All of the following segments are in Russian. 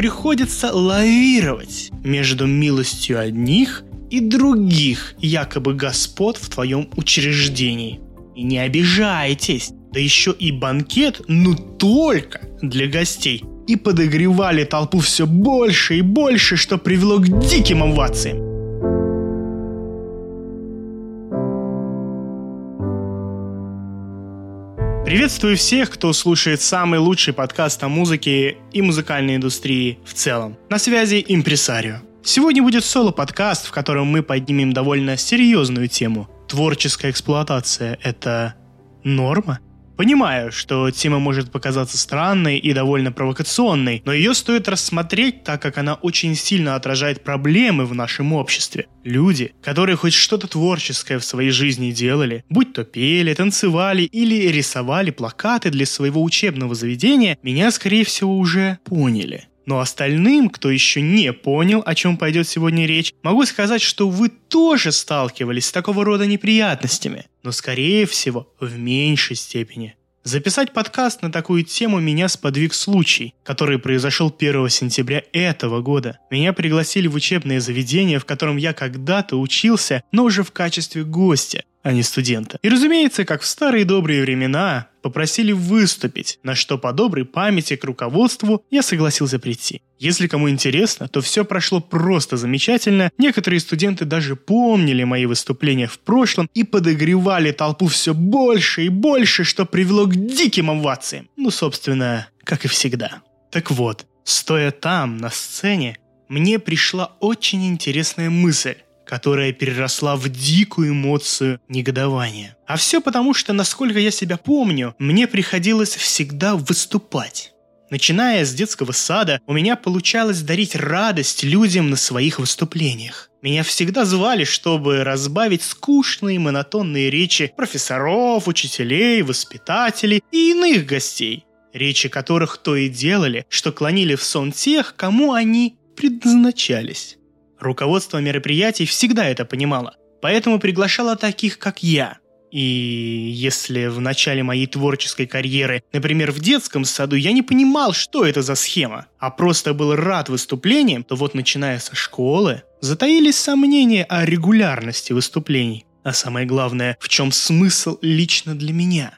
приходится лавировать между милостью одних и других якобы господ в твоем учреждении. И не обижайтесь, да еще и банкет, ну только для гостей. И подогревали толпу все больше и больше, что привело к диким овациям. Приветствую всех, кто слушает самый лучший подкаст о музыке и музыкальной индустрии в целом. На связи Импресарио. Сегодня будет соло-подкаст, в котором мы поднимем довольно серьезную тему. Творческая эксплуатация – это норма? Понимаю, что тема может показаться странной и довольно провокационной, но ее стоит рассмотреть, так как она очень сильно отражает проблемы в нашем обществе. Люди, которые хоть что-то творческое в своей жизни делали, будь то пели, танцевали или рисовали плакаты для своего учебного заведения, меня, скорее всего, уже поняли. Но остальным, кто еще не понял, о чем пойдет сегодня речь, могу сказать, что вы тоже сталкивались с такого рода неприятностями, но скорее всего в меньшей степени. Записать подкаст на такую тему меня сподвиг случай, который произошел 1 сентября этого года. Меня пригласили в учебное заведение, в котором я когда-то учился, но уже в качестве гостя, а не студента. И разумеется, как в старые добрые времена, попросили выступить, на что по доброй памяти к руководству я согласился прийти. Если кому интересно, то все прошло просто замечательно. Некоторые студенты даже помнили мои выступления в прошлом и подогревали толпу все больше и больше, что привело к диким овациям. Ну, собственно, как и всегда. Так вот, стоя там, на сцене, мне пришла очень интересная мысль которая переросла в дикую эмоцию негодования. А все потому, что, насколько я себя помню, мне приходилось всегда выступать. Начиная с детского сада, у меня получалось дарить радость людям на своих выступлениях. Меня всегда звали, чтобы разбавить скучные монотонные речи профессоров, учителей, воспитателей и иных гостей, речи которых то и делали, что клонили в сон тех, кому они предназначались. Руководство мероприятий всегда это понимало, поэтому приглашало таких, как я. И если в начале моей творческой карьеры, например, в детском саду, я не понимал, что это за схема, а просто был рад выступлениям, то вот начиная со школы, затаились сомнения о регулярности выступлений. А самое главное, в чем смысл лично для меня.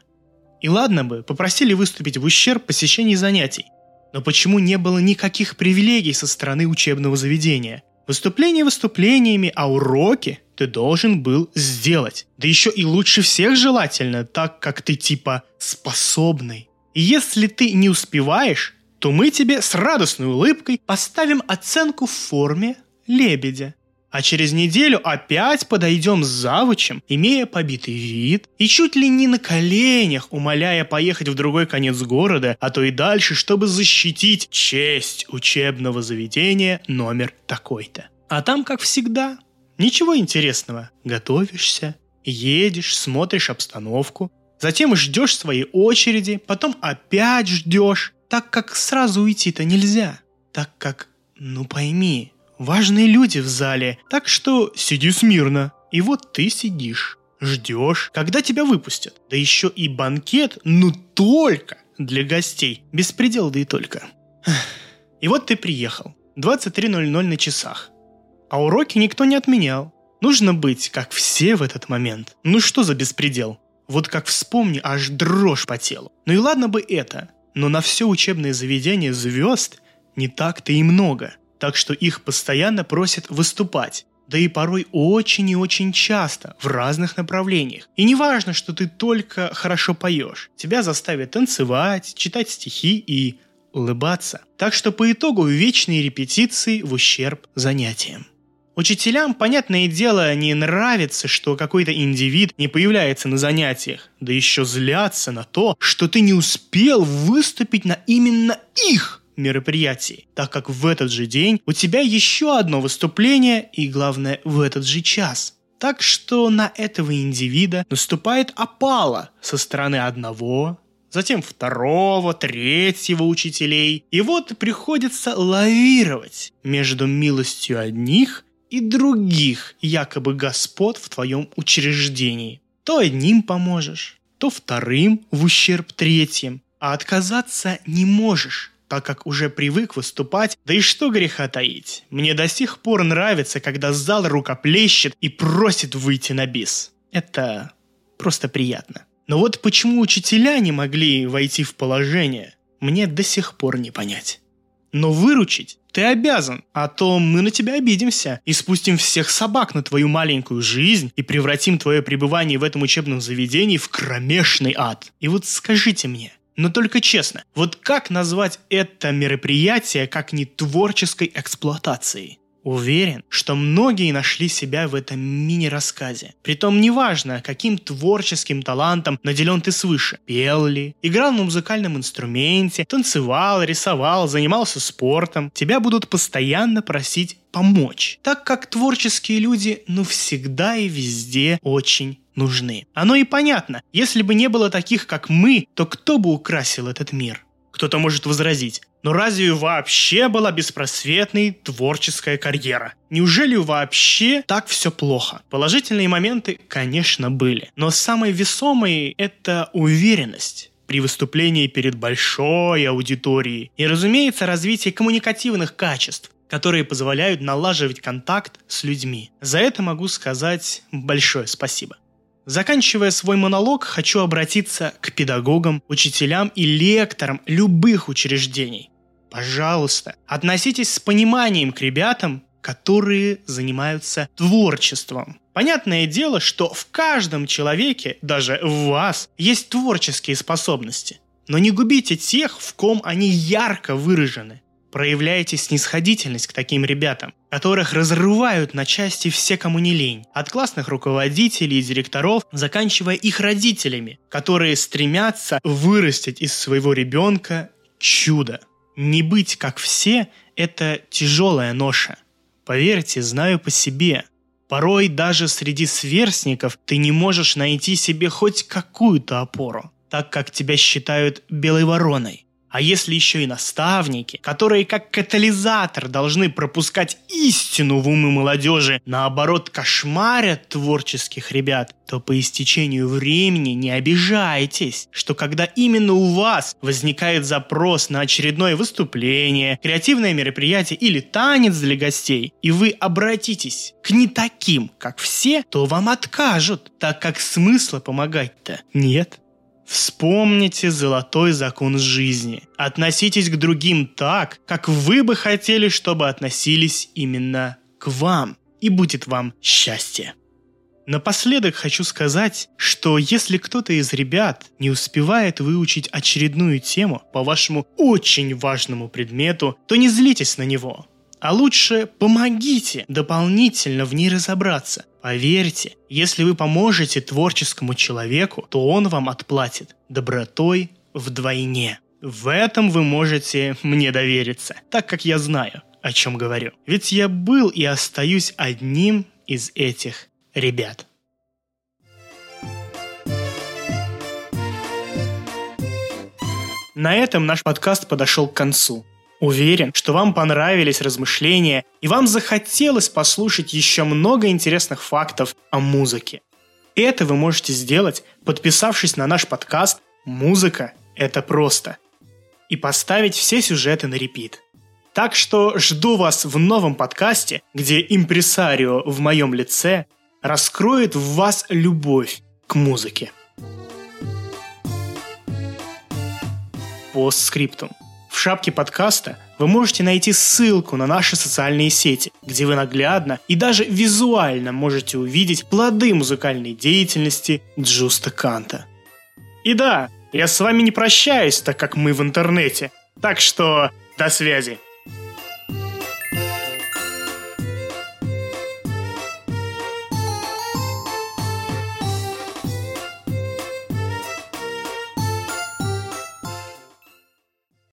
И ладно бы, попросили выступить в ущерб посещений занятий. Но почему не было никаких привилегий со стороны учебного заведения? Выступления выступлениями, а уроки ты должен был сделать. Да еще и лучше всех желательно, так как ты типа способный. И если ты не успеваешь, то мы тебе с радостной улыбкой поставим оценку в форме лебедя а через неделю опять подойдем с завучем, имея побитый вид, и чуть ли не на коленях, умоляя поехать в другой конец города, а то и дальше, чтобы защитить честь учебного заведения номер такой-то. А там, как всегда, ничего интересного. Готовишься, едешь, смотришь обстановку, затем ждешь своей очереди, потом опять ждешь, так как сразу уйти-то нельзя, так как, ну пойми, важные люди в зале, так что сиди смирно. И вот ты сидишь, ждешь, когда тебя выпустят. Да еще и банкет, ну только для гостей. Беспредел, да и только. И вот ты приехал. 23.00 на часах. А уроки никто не отменял. Нужно быть, как все в этот момент. Ну что за беспредел? Вот как вспомни, аж дрожь по телу. Ну и ладно бы это, но на все учебное заведение звезд не так-то и много так что их постоянно просят выступать. Да и порой очень и очень часто, в разных направлениях. И не важно, что ты только хорошо поешь. Тебя заставят танцевать, читать стихи и улыбаться. Так что по итогу вечные репетиции в ущерб занятиям. Учителям, понятное дело, не нравится, что какой-то индивид не появляется на занятиях, да еще злятся на то, что ты не успел выступить на именно их мероприятии, так как в этот же день у тебя еще одно выступление и, главное, в этот же час. Так что на этого индивида наступает опала со стороны одного, затем второго, третьего учителей. И вот приходится лавировать между милостью одних и других якобы господ в твоем учреждении. То одним поможешь, то вторым в ущерб третьим, а отказаться не можешь так как уже привык выступать, да и что греха таить. Мне до сих пор нравится, когда зал рукоплещет и просит выйти на бис. Это просто приятно. Но вот почему учителя не могли войти в положение, мне до сих пор не понять. Но выручить ты обязан, а то мы на тебя обидимся и спустим всех собак на твою маленькую жизнь и превратим твое пребывание в этом учебном заведении в кромешный ад. И вот скажите мне, но только честно, вот как назвать это мероприятие как не творческой эксплуатацией? Уверен, что многие нашли себя в этом мини-рассказе. Притом неважно, каким творческим талантом наделен ты свыше. Пел ли, играл на музыкальном инструменте, танцевал, рисовал, занимался спортом. Тебя будут постоянно просить помочь, так как творческие люди, ну, всегда и везде очень нужны. Оно и понятно. Если бы не было таких, как мы, то кто бы украсил этот мир? Кто-то может возразить, но разве вообще была беспросветной творческая карьера? Неужели вообще так все плохо? Положительные моменты, конечно, были. Но самой весомой – это уверенность при выступлении перед большой аудиторией. И, разумеется, развитие коммуникативных качеств, которые позволяют налаживать контакт с людьми. За это могу сказать большое спасибо. Заканчивая свой монолог, хочу обратиться к педагогам, учителям и лекторам любых учреждений. Пожалуйста, относитесь с пониманием к ребятам, которые занимаются творчеством. Понятное дело, что в каждом человеке, даже в вас, есть творческие способности. Но не губите тех, в ком они ярко выражены. Проявляйте снисходительность к таким ребятам, которых разрывают на части все, кому не лень. От классных руководителей и директоров, заканчивая их родителями, которые стремятся вырастить из своего ребенка чудо. Не быть как все – это тяжелая ноша. Поверьте, знаю по себе. Порой даже среди сверстников ты не можешь найти себе хоть какую-то опору, так как тебя считают белой вороной. А если еще и наставники, которые как катализатор должны пропускать истину в умы молодежи, наоборот кошмарят творческих ребят, то по истечению времени не обижайтесь, что когда именно у вас возникает запрос на очередное выступление, креативное мероприятие или танец для гостей, и вы обратитесь к не таким, как все, то вам откажут, так как смысла помогать-то нет. Вспомните золотой закон жизни. Относитесь к другим так, как вы бы хотели, чтобы относились именно к вам. И будет вам счастье. Напоследок хочу сказать, что если кто-то из ребят не успевает выучить очередную тему по вашему очень важному предмету, то не злитесь на него. А лучше помогите дополнительно в ней разобраться. Поверьте, если вы поможете творческому человеку, то он вам отплатит добротой вдвойне. В этом вы можете мне довериться, так как я знаю, о чем говорю. Ведь я был и остаюсь одним из этих ребят. На этом наш подкаст подошел к концу. Уверен, что вам понравились размышления и вам захотелось послушать еще много интересных фактов о музыке. Это вы можете сделать, подписавшись на наш подкаст «Музыка – это просто» и поставить все сюжеты на репит. Так что жду вас в новом подкасте, где импресарио в моем лице раскроет в вас любовь к музыке. Постскриптум. В шапке подкаста вы можете найти ссылку на наши социальные сети, где вы наглядно и даже визуально можете увидеть плоды музыкальной деятельности Джуста Канта. И да, я с вами не прощаюсь, так как мы в интернете. Так что до связи.